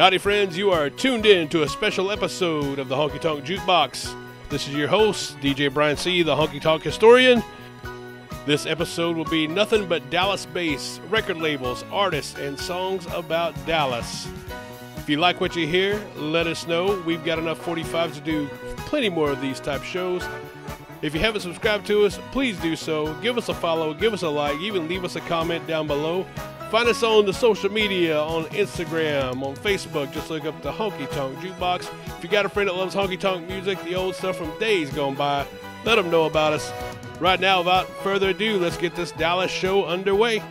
Howdy, friends. You are tuned in to a special episode of the Honky Tonk Jukebox. This is your host, DJ Brian C., the Honky Tonk historian. This episode will be nothing but Dallas based record labels, artists, and songs about Dallas. If you like what you hear, let us know. We've got enough 45s to do plenty more of these type shows. If you haven't subscribed to us, please do so. Give us a follow, give us a like, even leave us a comment down below. Find us on the social media on Instagram, on Facebook. Just look up the Honky Tonk Jukebox. If you got a friend that loves honky tonk music, the old stuff from days gone by, let them know about us. Right now, without further ado, let's get this Dallas show underway.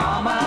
Mama,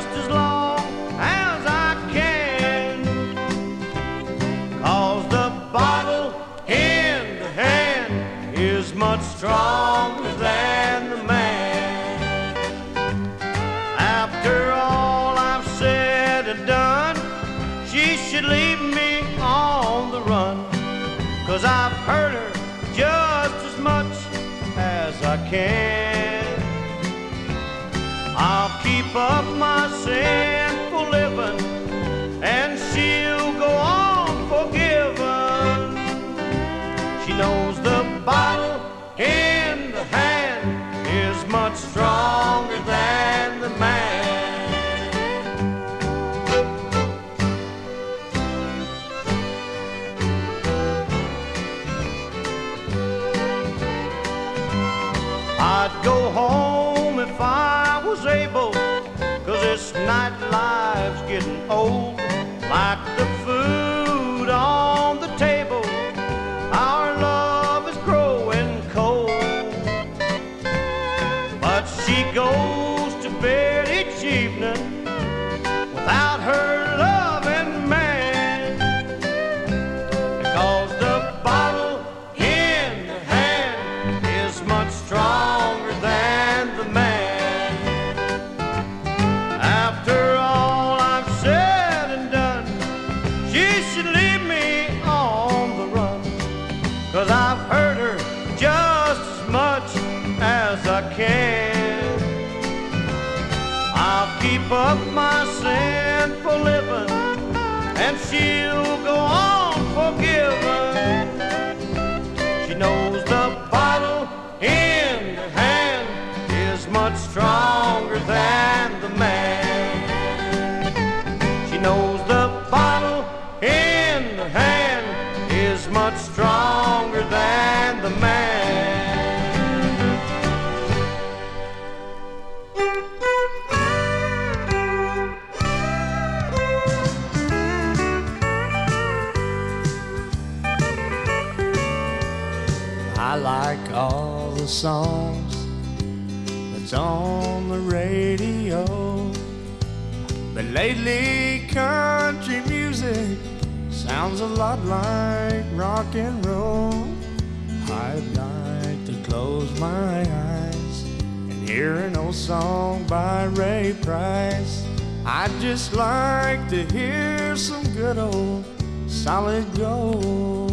just as long bottle in the hand is much stronger than the man. I'd go home if I was able, cause this nightlife's getting old. Like lately, country music sounds a lot like rock and roll. I'd like to close my eyes and hear an old song by Ray Price. I'd just like to hear some good old solid gold.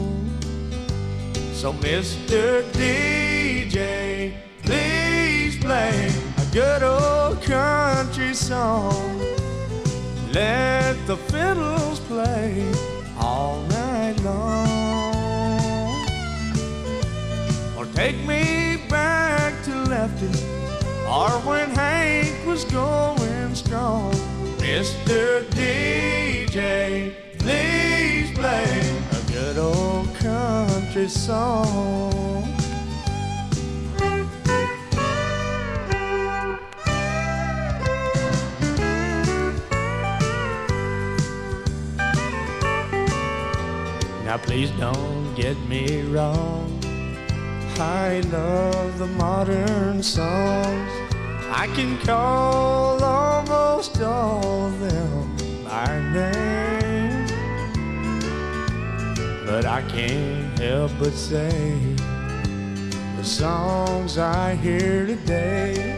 So, Mr. DJ, please play a good old country song. Let the fiddles play all night long. Or take me back to Lefty, or when Hank was going strong. Mr. DJ, please play a good old country song. Now please don't get me wrong. I love the modern songs. I can call almost all of them by name. But I can't help but say the songs I hear today,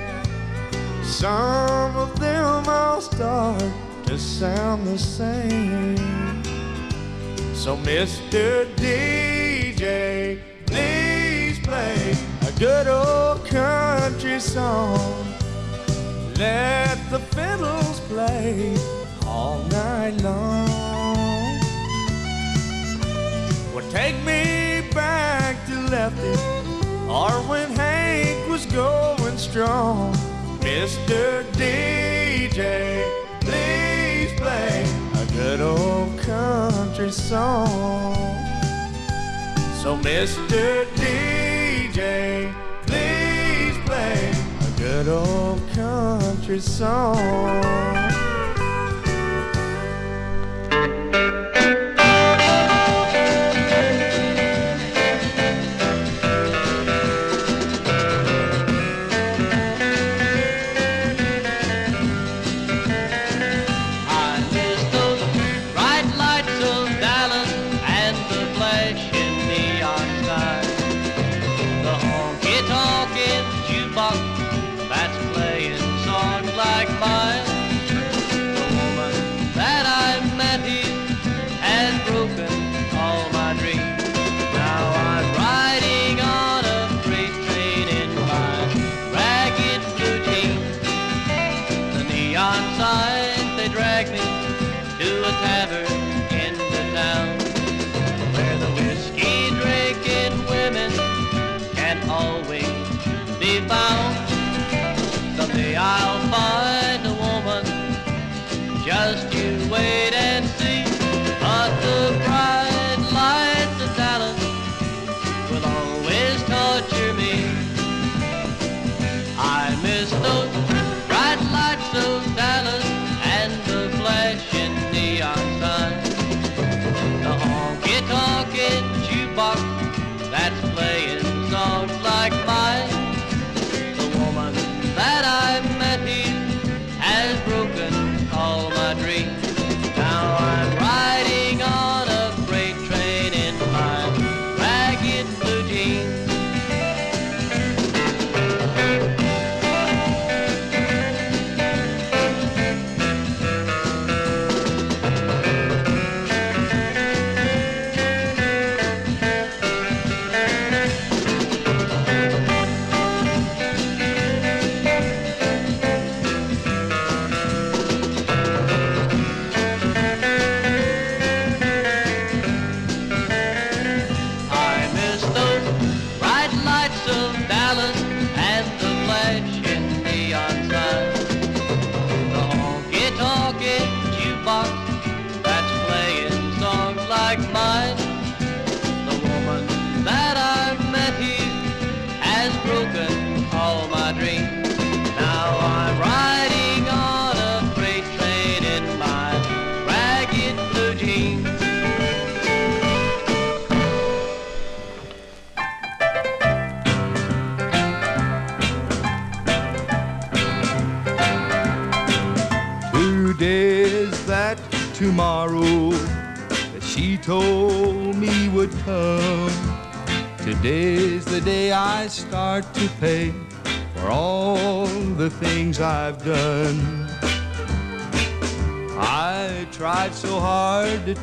some of them all start to sound the same. So, Mr. DJ, please play a good old country song. Let the fiddles play all night long. Well, take me back to Lefty, or when Hank was going strong. Mr. DJ, please play good old country song. So, Mr. DJ, please play a good old country song.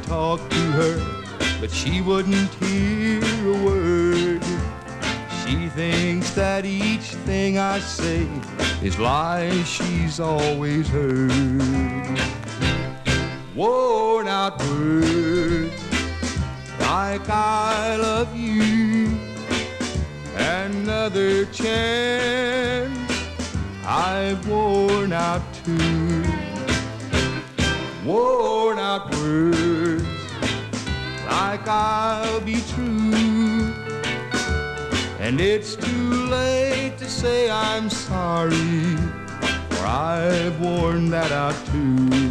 Talk to her, but she wouldn't hear a word. She thinks that each thing I say is lies she's always heard. Worn out words like I love you. Another chance I've worn out too. Worn like I'll be true. And it's too late to say I'm sorry, for I've worn that out too.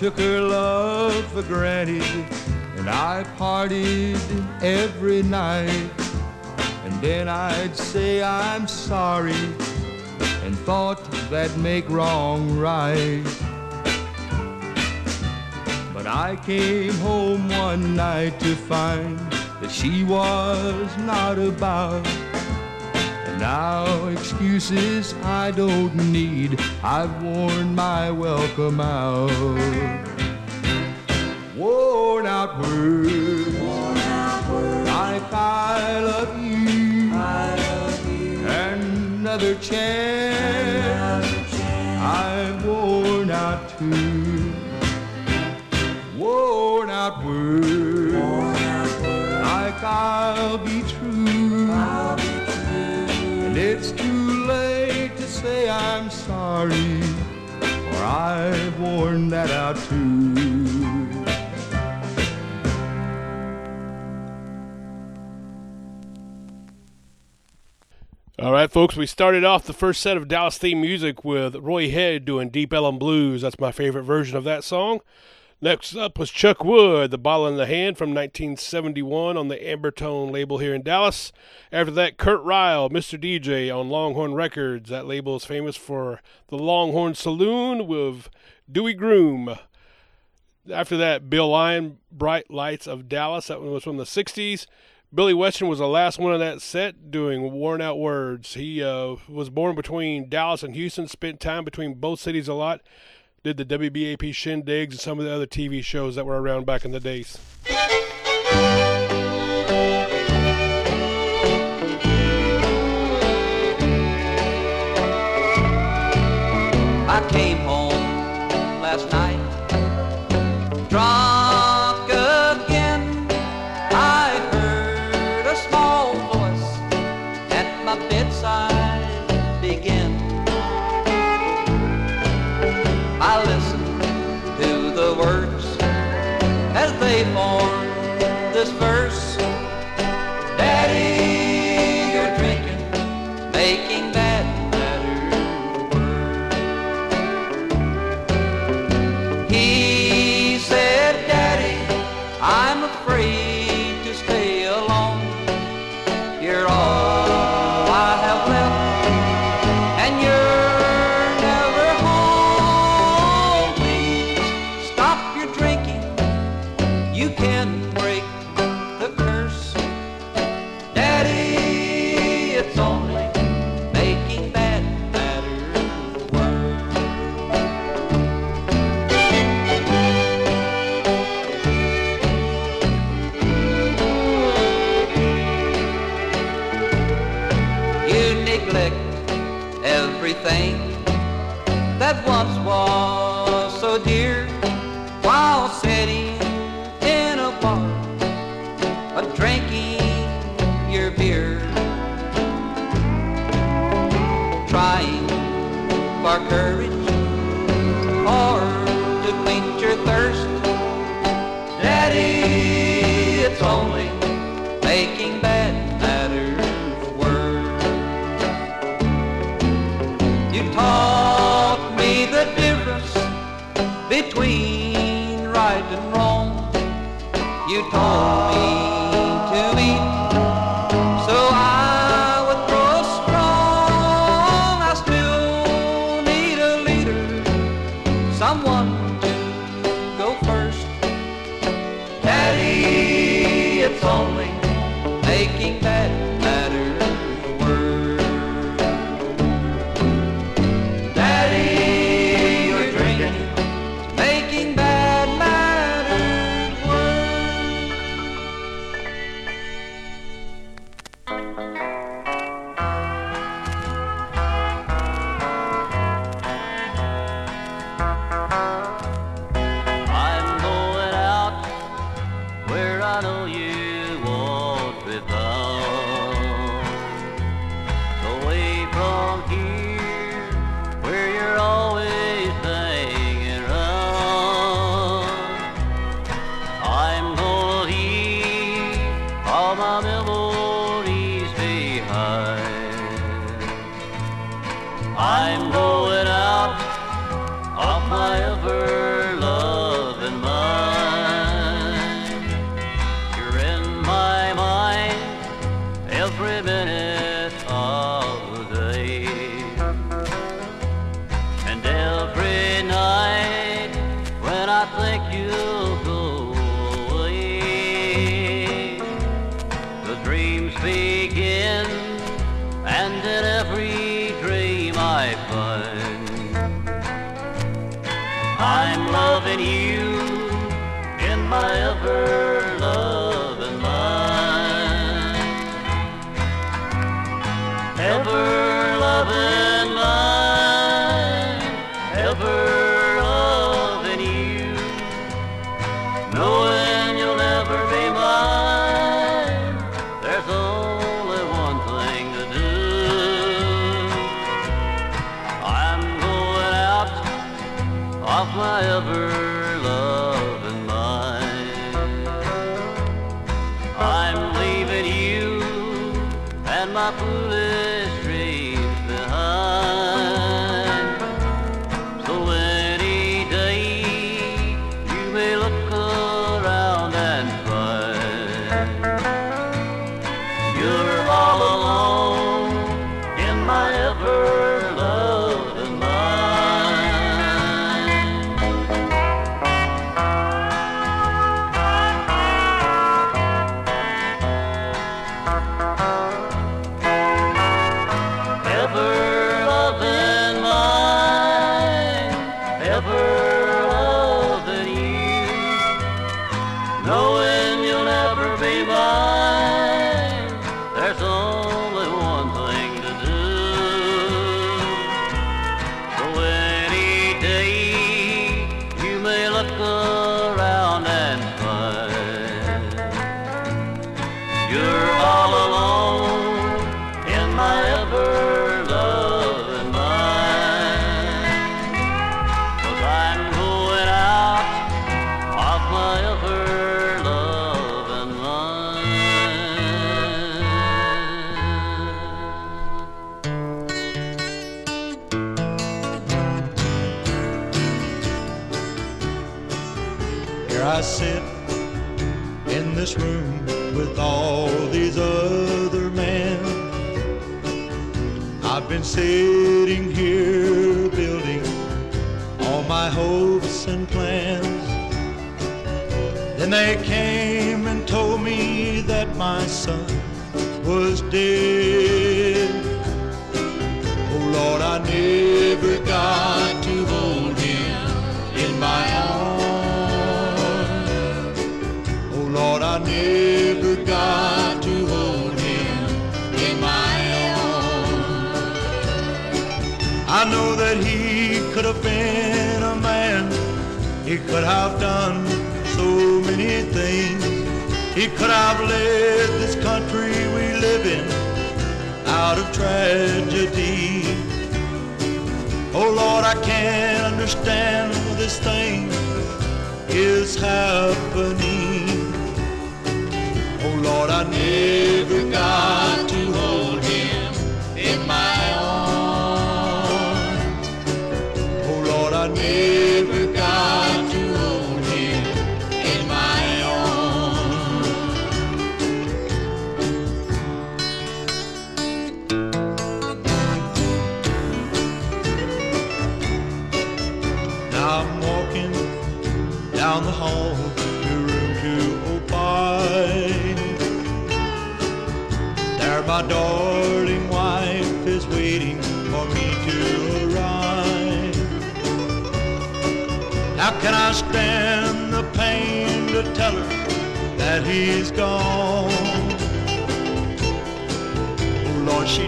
Took her love for granted and I partied every night. And then I'd say I'm sorry and thought that'd make wrong right. But I came home one night to find that she was not about. Now excuses I don't need. I've worn my welcome out. Worn out words. Like I love you. Another chance. I've worn out too. Worn out words. Like I'll be sorry, for I've worn that out too. All right, folks, we started off the first set of Dallas theme music with Roy Head doing Deep Ellum Blues. That's my favorite version of that song. Next up was Chuck Wood, The Bottle in the Hand from 1971 on the Ambertone label here in Dallas. After that, Curt Ryle, Mr. DJ on Longhorn Records. That label is famous for the Longhorn Saloon with Dewey Groom. After that, Bill Lyon, Bright Lights of Dallas. That one was from the 60s. Billy Weston was the last one on that set doing Worn Out Words. He uh, was born between Dallas and Houston, spent time between both cities a lot, did the WBAP shindigs and some of the other TV shows that were around back in the days. I came home while this room with all these other men. I've been sitting here building all my hopes and plans. Then they came and told me that my son was dead. He could have led this country we live in out of tragedy. Oh Lord, I can't understand this thing is happening. I stand the pain to tell her that he's gone? Oh Lord, she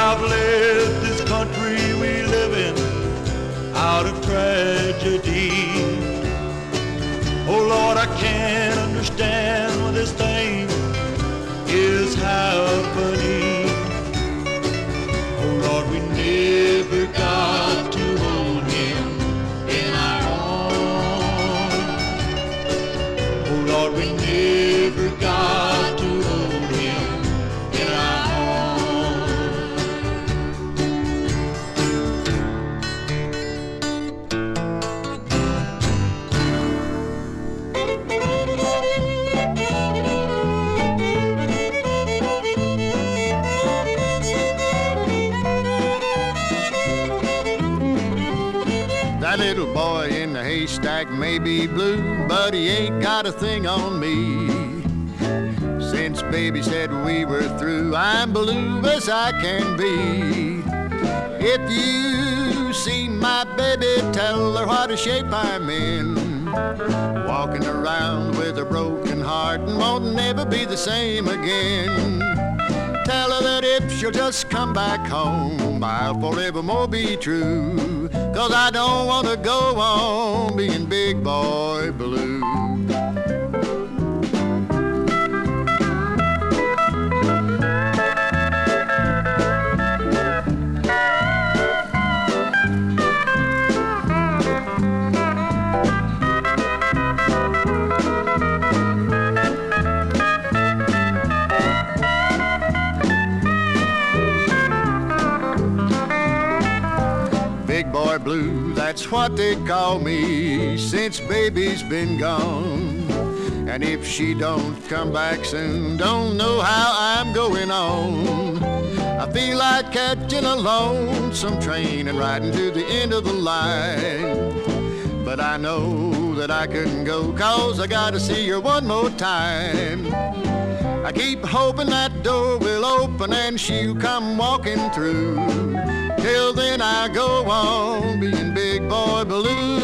Have led this country we live in out of tragedy. Oh Lord, I can't understand blue, but he ain't got a thing on me. Since baby said we were through, I'm blue as I can be. If you see my baby, tell her what a shape I'm in. Walking around with a broken heart and won't never be the same again. Tell her that if she'll just come back home, I'll forevermore be true. Cause I don't want to go on being big boy blue. That's what they call me since baby's been gone. And if she don't come back soon, don't know how I'm going on. I feel like catching a lonesome train and riding to the end of the line. But I know that I couldn't go cause I gotta see her one more time. I keep hoping that door will open and she'll come walking through. Till then I go on boy blue.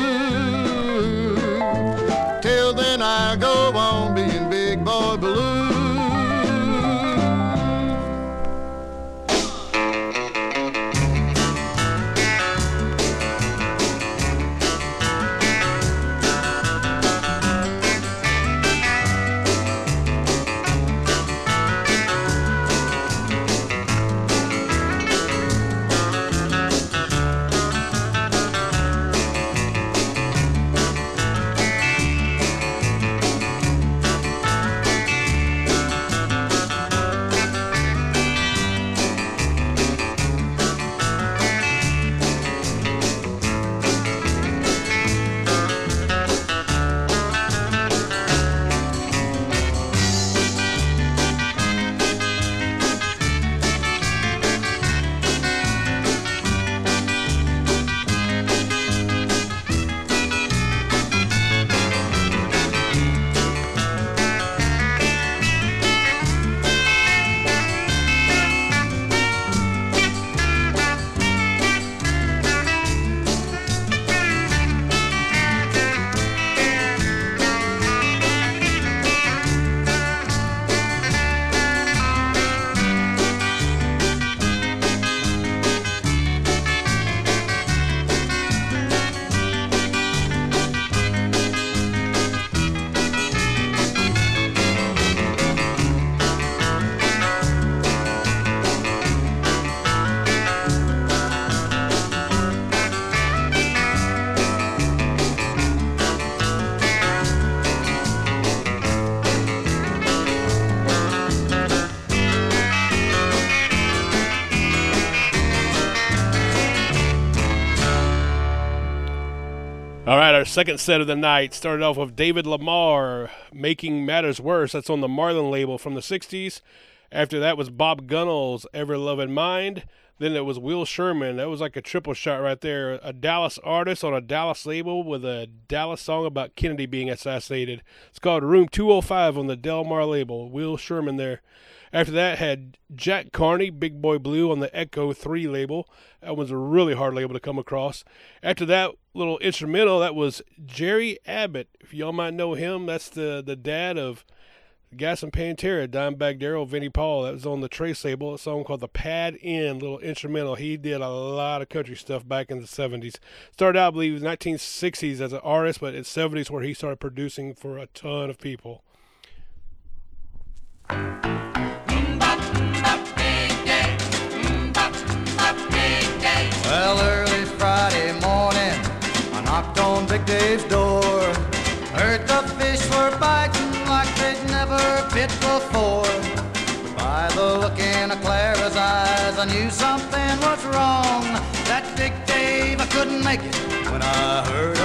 Till then I go on being big boy blue. Second set of the night started off with David Lamar, Making Matters Worse. That's on the Marlin label from the 60s. After that was Bob Gunnels Ever Loving Mind. Then it was Will Sherman. That was like a triple shot right there. A Dallas artist on a Dallas label with a Dallas song about Kennedy being assassinated. It's called Room 205 on the Del Mar label. Will Sherman there. After that, had Jack Carney, Big Boy Blue on the Echo 3 label. That was a really hard label to come across. After that little instrumental, that was Jerry Abbott. If y'all might know him, that's the, the dad of Gas and Pantera, Dimebag Darrell, Vinnie Paul. That was on the Trace label, a song called The Pad Inn, little instrumental. He did a lot of country stuff back in the 70s. Started out, I believe, 1960s as an artist, but it's 70s where he started producing for a ton of people. Well, early Friday morning, I knocked on Big Dave's door. Heard the fish were biting like they'd never bit before. By the look in Clara's eyes, I knew something was wrong. That Big Dave, I couldn't make it when I heard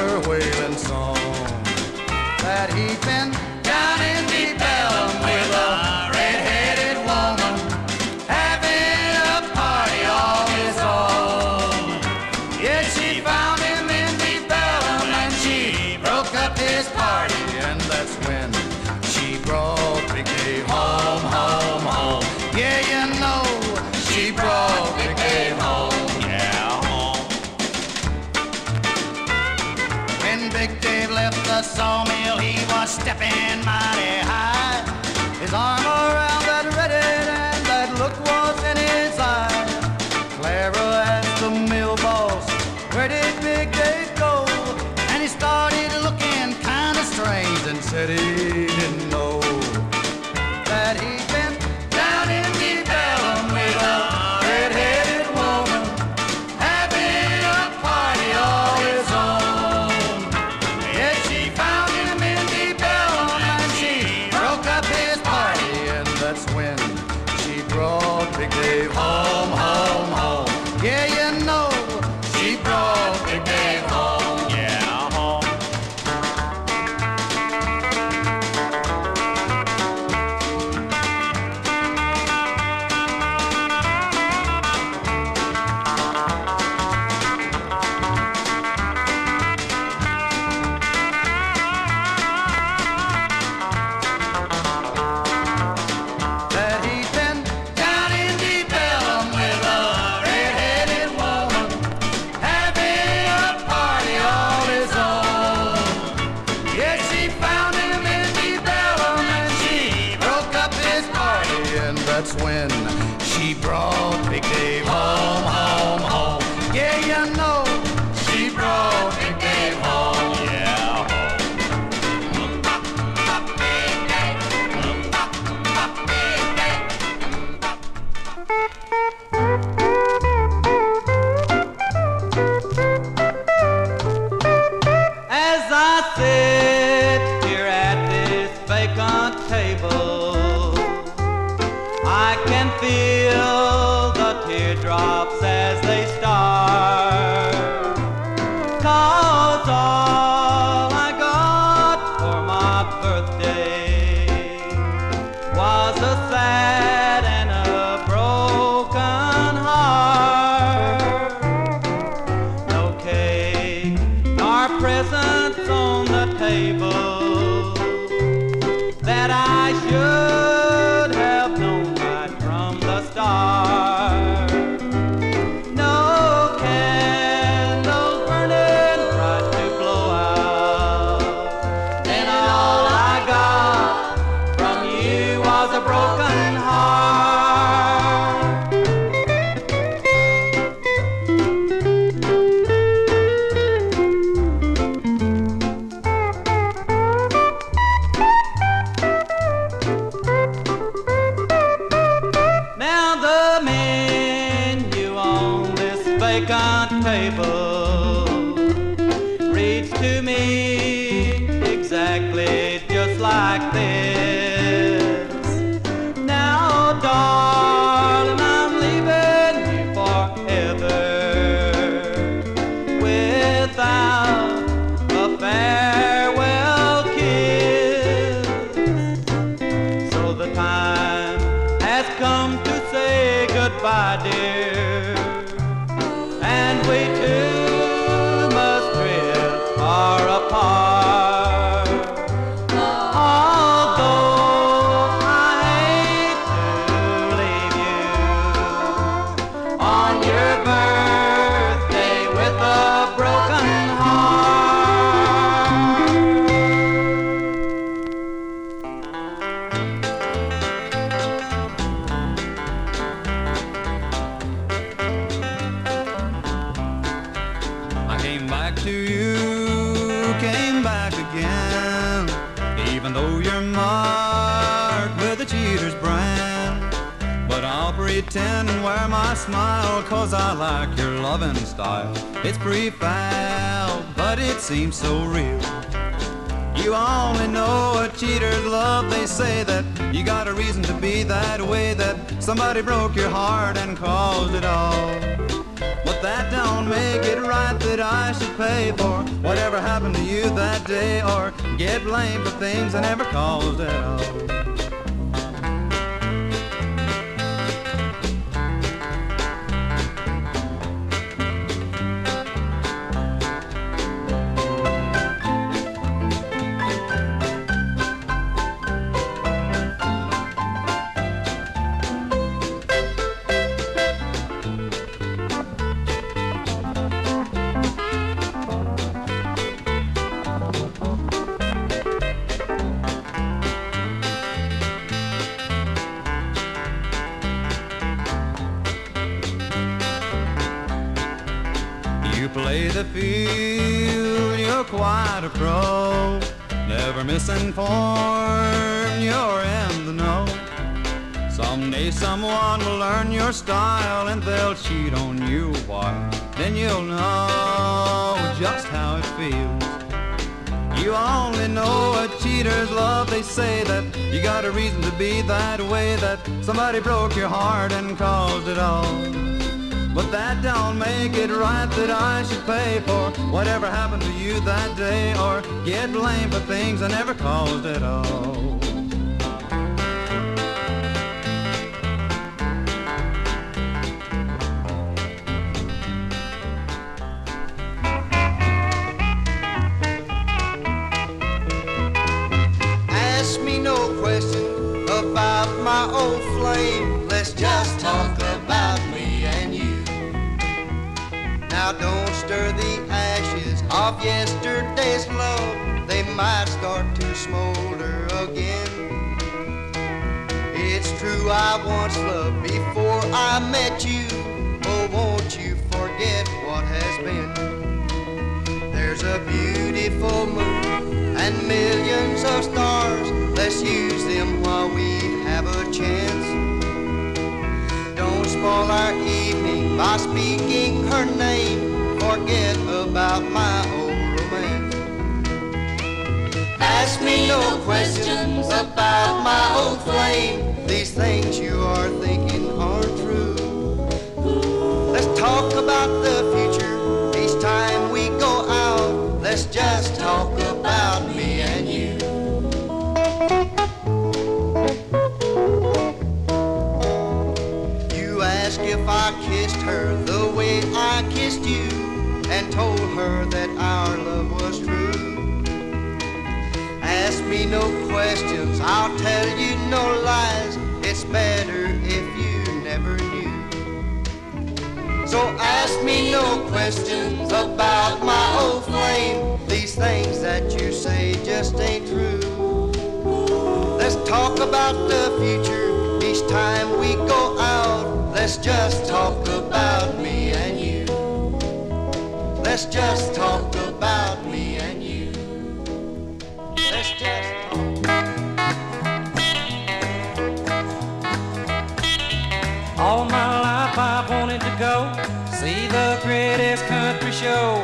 seems so real. You only know a cheater's love. They say that you got a reason to be that way, that somebody broke your heart and caused it all. But that don't make it right that I should pay for whatever happened to you that day or get blamed for things I never caused at all. Love. They say that you got a reason to be that way, that somebody broke your heart and caused it all. But that don't make it right that I should pay for whatever happened to you that day or get blamed for things I never caused at all. Of yesterday's love. They might start to smolder again. It's true I once loved before I met you. Oh, won't you forget what has been? There's a beautiful moon and millions of stars. Let's use them while we have a chance. Don't spoil our evening by speaking her name. Forget about my old Ask me no questions about my old flame. These things you are thinking aren't true. Let's talk about the future each time we go out. Let's just talk about me and you. You ask if I kissed her the way I kissed you and told her that me no questions, I'll tell you no lies. It's better if you never knew. So ask me no questions about my old flame. These things that you say just ain't true. Let's talk about the future each time we go out. Let's just talk about me and you. Let's just talk about All my life I've wanted to go see the greatest country show.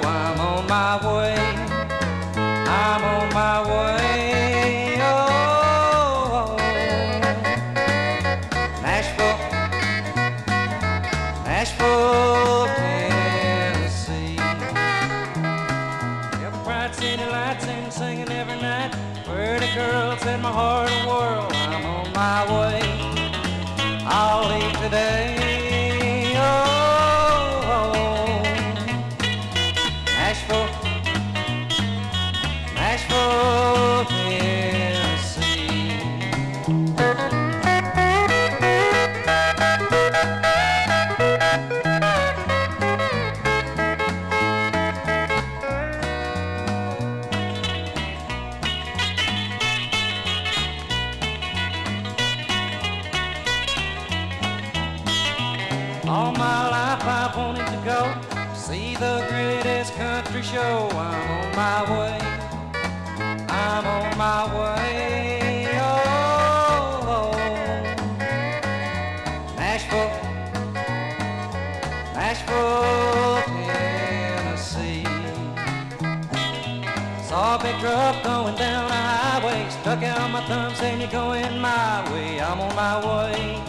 My saying you're going my way. I'm on my way.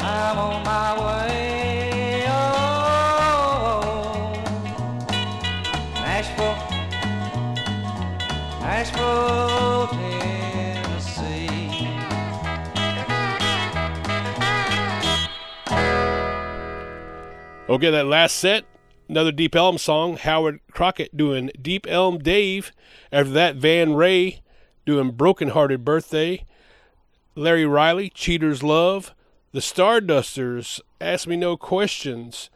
I'm on my way. Oh, Nashville, Nashville, Tennessee. Okay, that last set, another Deep Elm song. Howard Crockett doing Deep Elm Dave. After that, Van Ray doing Broken Hearted Birthday. Larry Riley, Cheater's Love. The Stardusters, Ask Me No Questions.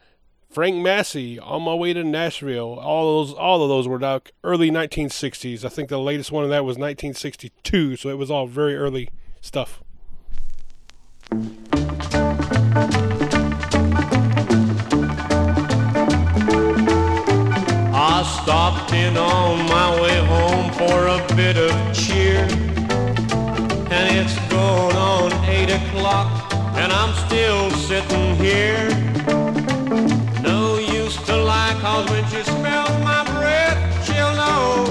Frank Massey, On My Way to Nashville. All those, all of those were like early 1960s. I think the latest one of that was 1962, so it was all very early stuff. I stopped in on my way home for a bit of cheer. It's going on eight o'clock, and I'm still sitting here. No use to lie, cause when she smells my breath, she'll know.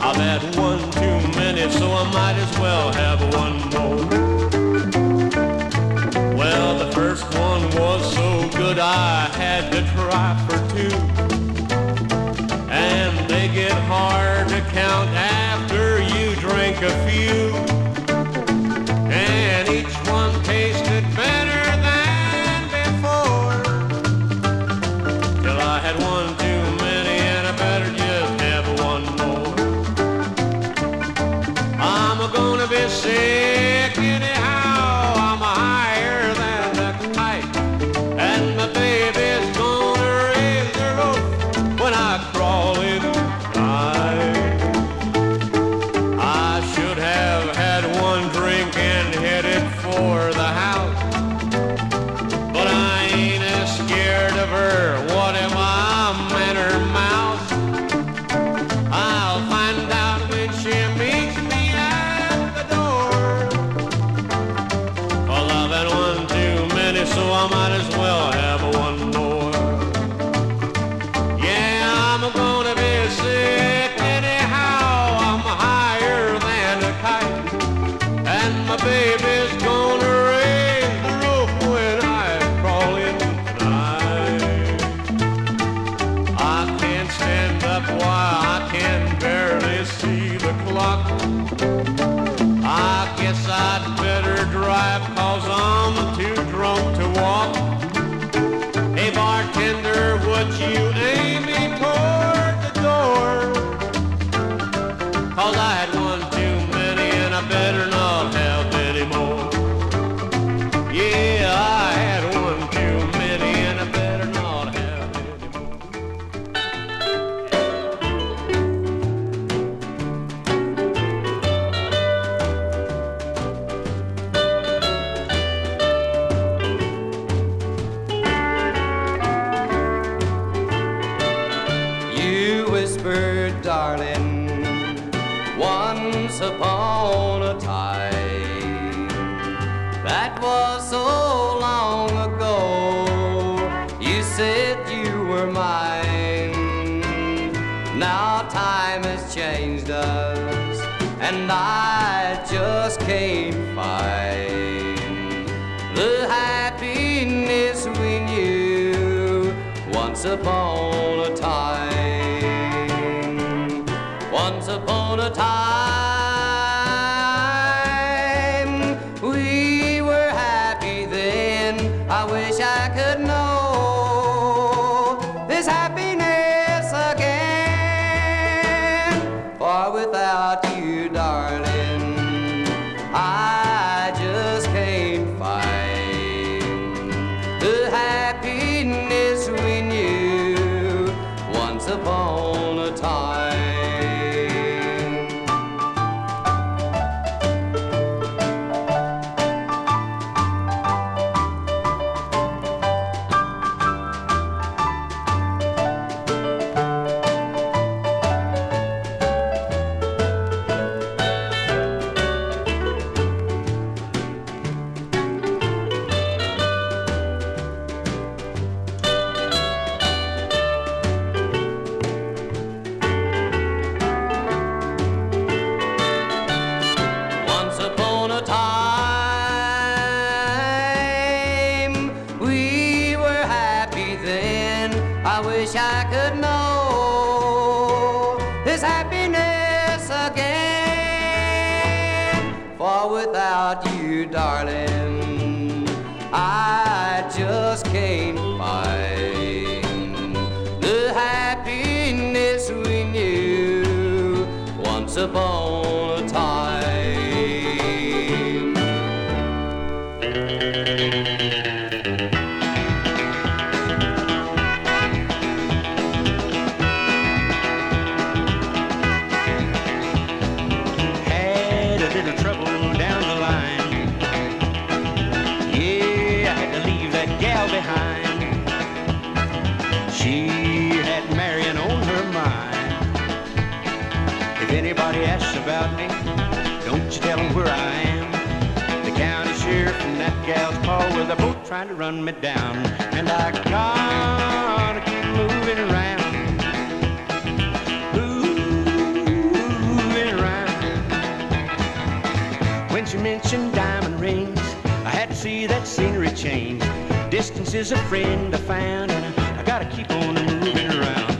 I've had one too many, so I might as well have one more. Well, the first one was so good I had to try for two. And they get hard change. Distance is a friend I found, and I, I gotta keep on moving around.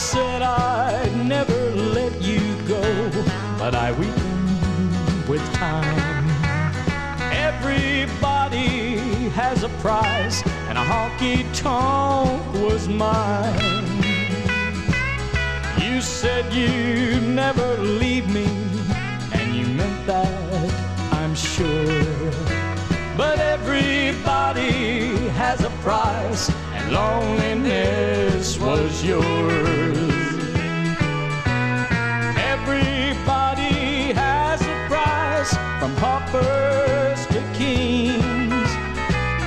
said I'd never let you go, but I weaken with time. Everybody has a price, and a honky tonk was mine. You said you'd never leave me, and you meant that, I'm sure. But everybody has a price loneliness was yours. Everybody has a price, from paupers to kings.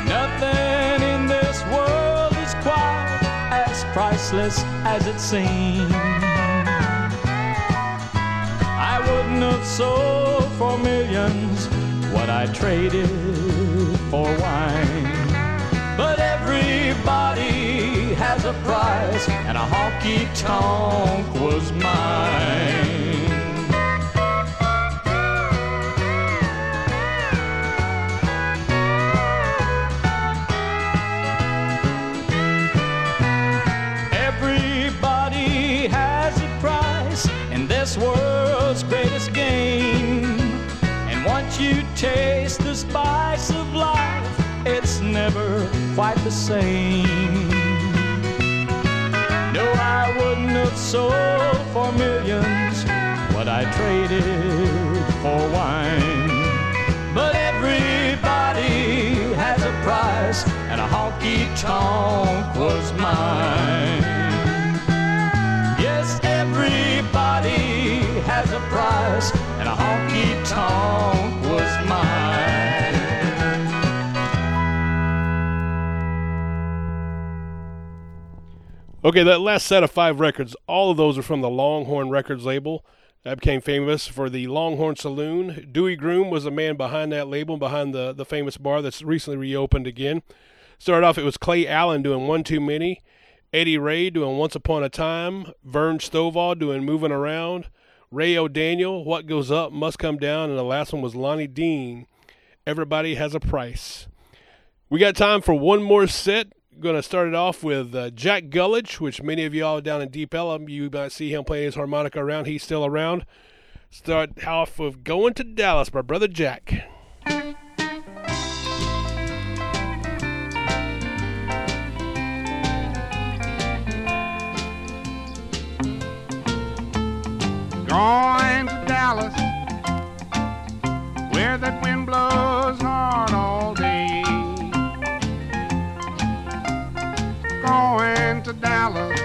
Nothing in this world is quite as priceless as it seems. I wouldn't have sold for millions what I traded for wine. Everybody has a price, and a honky tonk was mine. Everybody has a price in this world's greatest game. And once you taste the spice of life, it's never quite the same. No, I wouldn't have sold for millions what I traded for wine. But everybody has a price, and a honky tonk was mine. Okay, that last set of five records, all of those are from the Longhorn Records label. That became famous for the Longhorn Saloon. Dewey Groom was the man behind that label, behind the, the famous bar that's recently reopened again. Started off, it was Clay Allen doing One Too Many, Eddy Ray doing Once Upon a Time, Vern Stovall doing Moving Around, Ray O'Daniel, What Goes Up Must Come Down, and the last one was Lonnie Dean, Everybody Has a Price. We got time for one more set. Going to start it off with uh, Jack Gulledge, which many of y'all down in Deep Ellum, you might see him playing his harmonica around. He's still around. Start off with Going to Dallas by Brother Jack. Going to Dallas, where that wind blows hard Going to Dallas,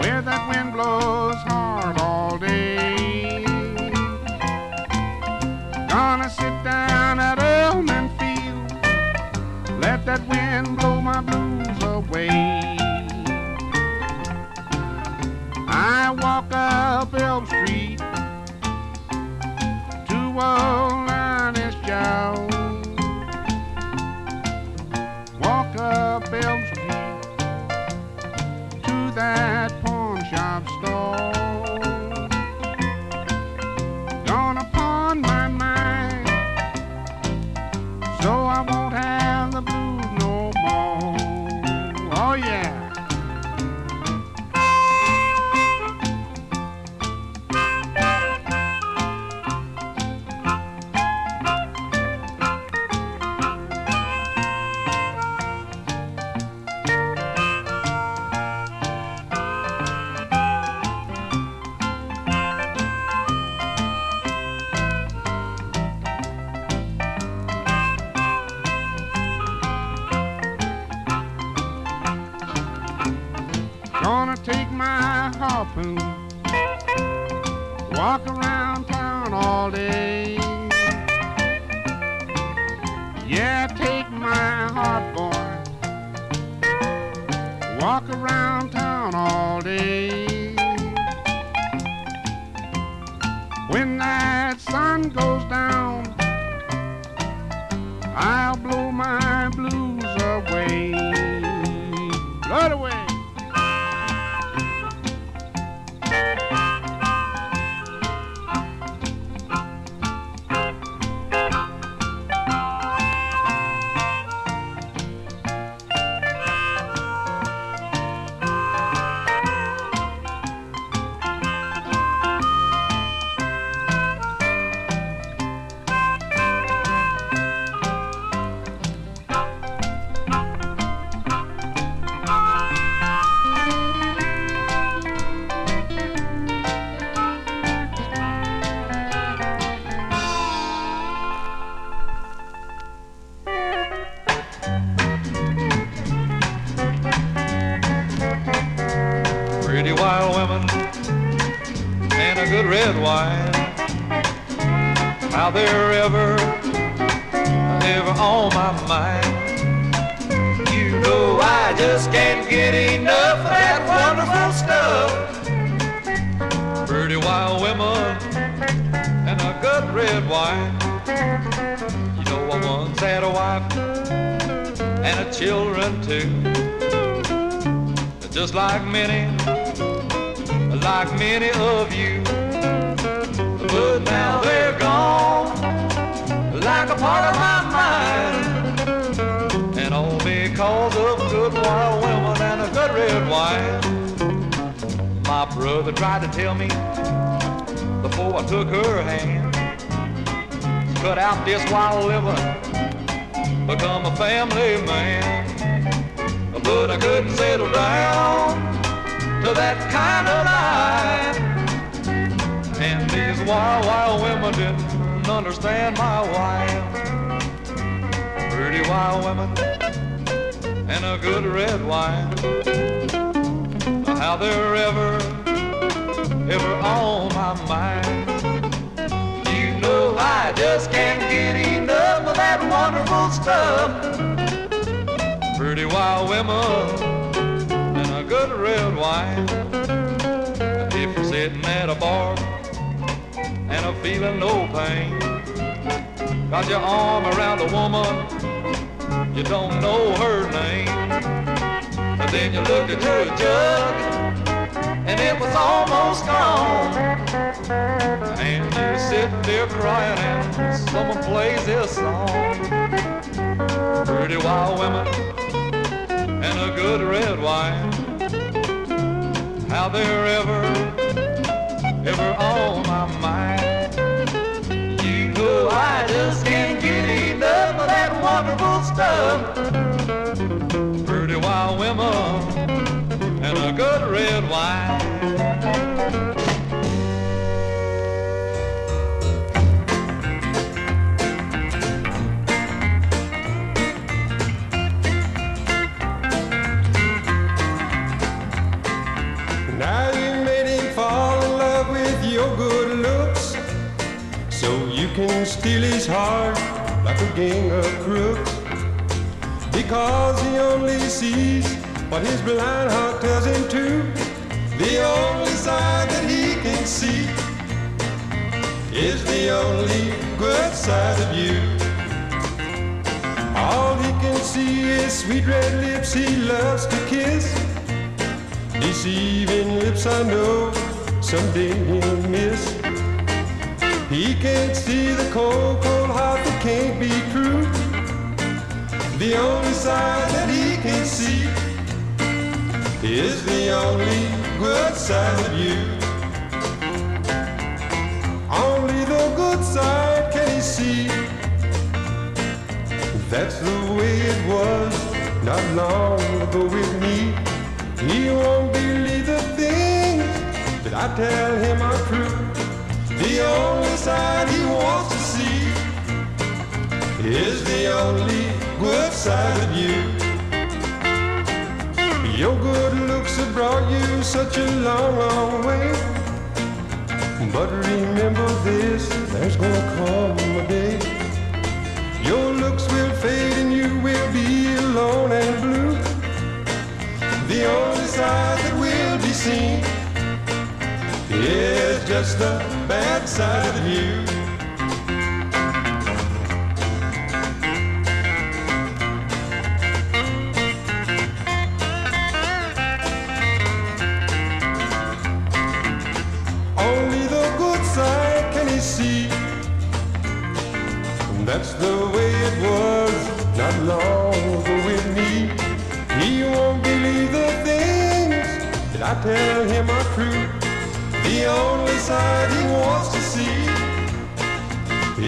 where that wind blows hard all day. Gonna sit down at Elman Field, let that wind blow my blues away. I walk up Elm Street to old that like many of you. But now they're gone, like a part of my mind. And all because of good wild women and a good red wine. My brother tried to tell me before I took her hand. Cut out this wild living, become a family man. But I couldn't settle down to that kind of life. And these wild, wild women didn't understand my wife. Pretty wild women and a good red wine. How they're ever, ever on my mind. You know I just can't get enough of that wonderful stuff. Pretty wild women a good red wine. If you're sitting at a bar and are feeling no pain, got your arm around a woman, you don't know her name. But then you looked into a jug and it was almost gone. And you sit there crying and someone plays this song. Pretty wild women and a good red wine. How they're ever, ever on my mind. You know I just can't get enough of that wonderful stuff. Pretty wild women and a good red wine. Can steal his heart like a gang of crooks. Because he only sees what his blind heart tells him to. The only side that he can see is the only good side of you. All he can see is sweet red lips he loves to kiss. Deceiving lips I know someday he'll miss. He can't see the cold, cold heart that can't be true. The only side that he can see is the only good side of you. Only the good side can he see. That's the way it was not long ago with me. He won't believe the things that I tell him are true. The only side he wants to see is the only good side of you. Your good looks have brought you such a long, long way. But remember this, there's gonna come a day. Your looks will fade and you will be alone and blue. The only side that will be seen is just the bad side of you.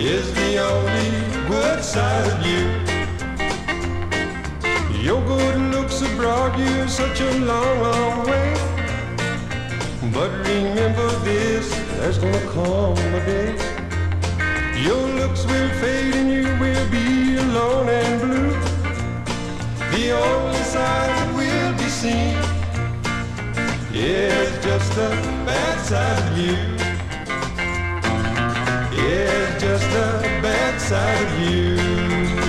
Is the only good side of you. Your good looks have brought you such a long, long way. But remember this, there's gonna come a day. Your looks will fade and you will be alone and blue. The only side that will be seen is just the bad side of you. Yeah, just a bad side of you.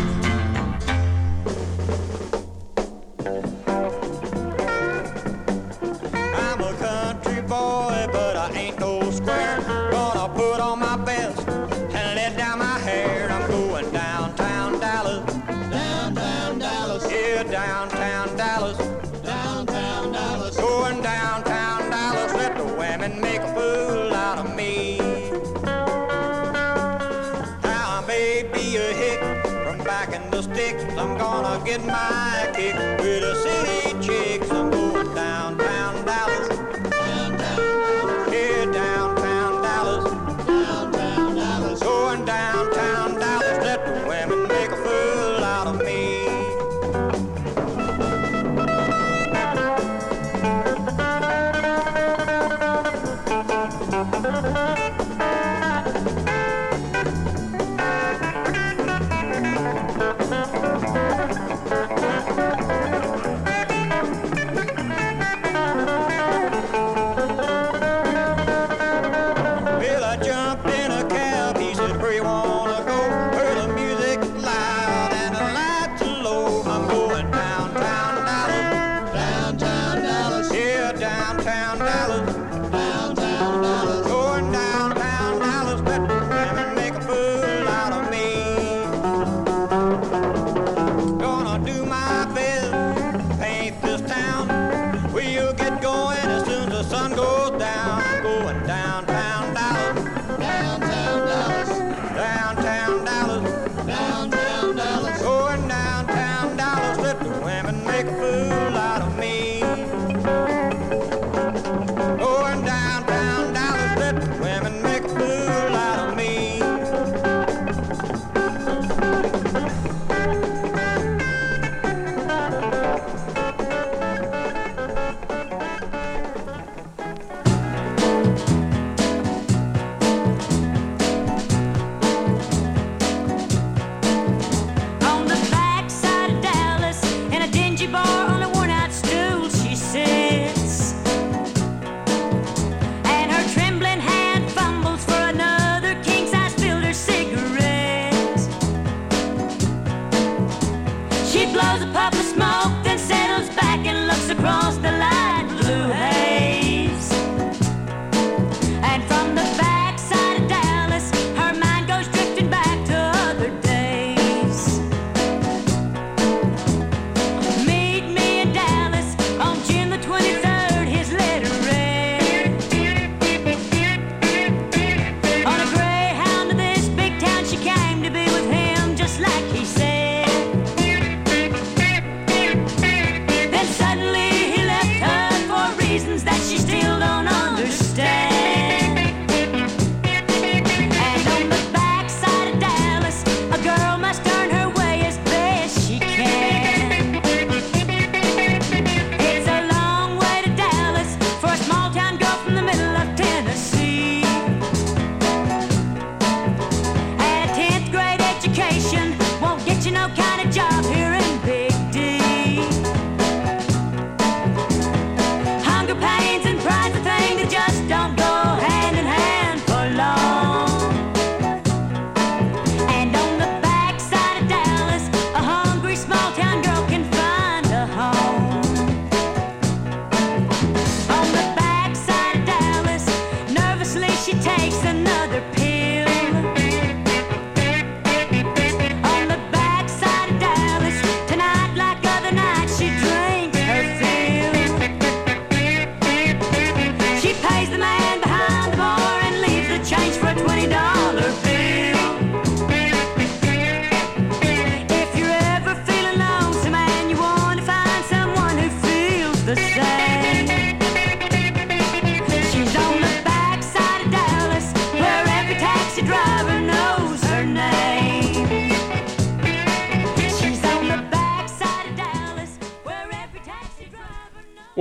you know?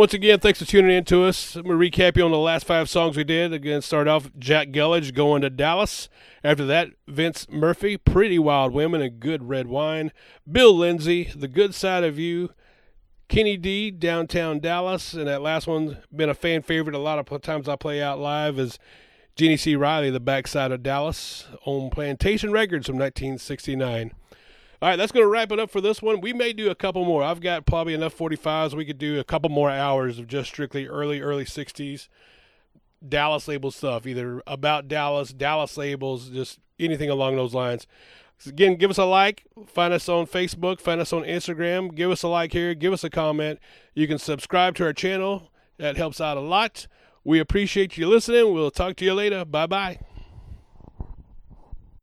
once again, thanks for tuning in to us. I'm going to recap you on the last five songs we did. Again, start off Jack Gulledge going to Dallas. After that, Vince Murphy, Pretty Wild Women and Good Red Wine. Bill Lindsey, The Good Side of You. Kenny D, Downtown Dallas. And that last one, been a fan favorite a lot of times I play out live, is Jeannie C. Riley, The Backside of Dallas on Plantation Records from 1969. All right, that's going to wrap it up for this one. We may do a couple more. I've got probably enough 45s. We could do a couple more hours of just strictly early, early 60s Dallas label stuff, either about Dallas, Dallas labels, just anything along those lines. So again, give us a like. Find us on Facebook. Find us on Instagram. Give us a like here. Give us a comment. You can subscribe to our channel. That helps out a lot. We appreciate you listening. We'll talk to you later. Bye bye.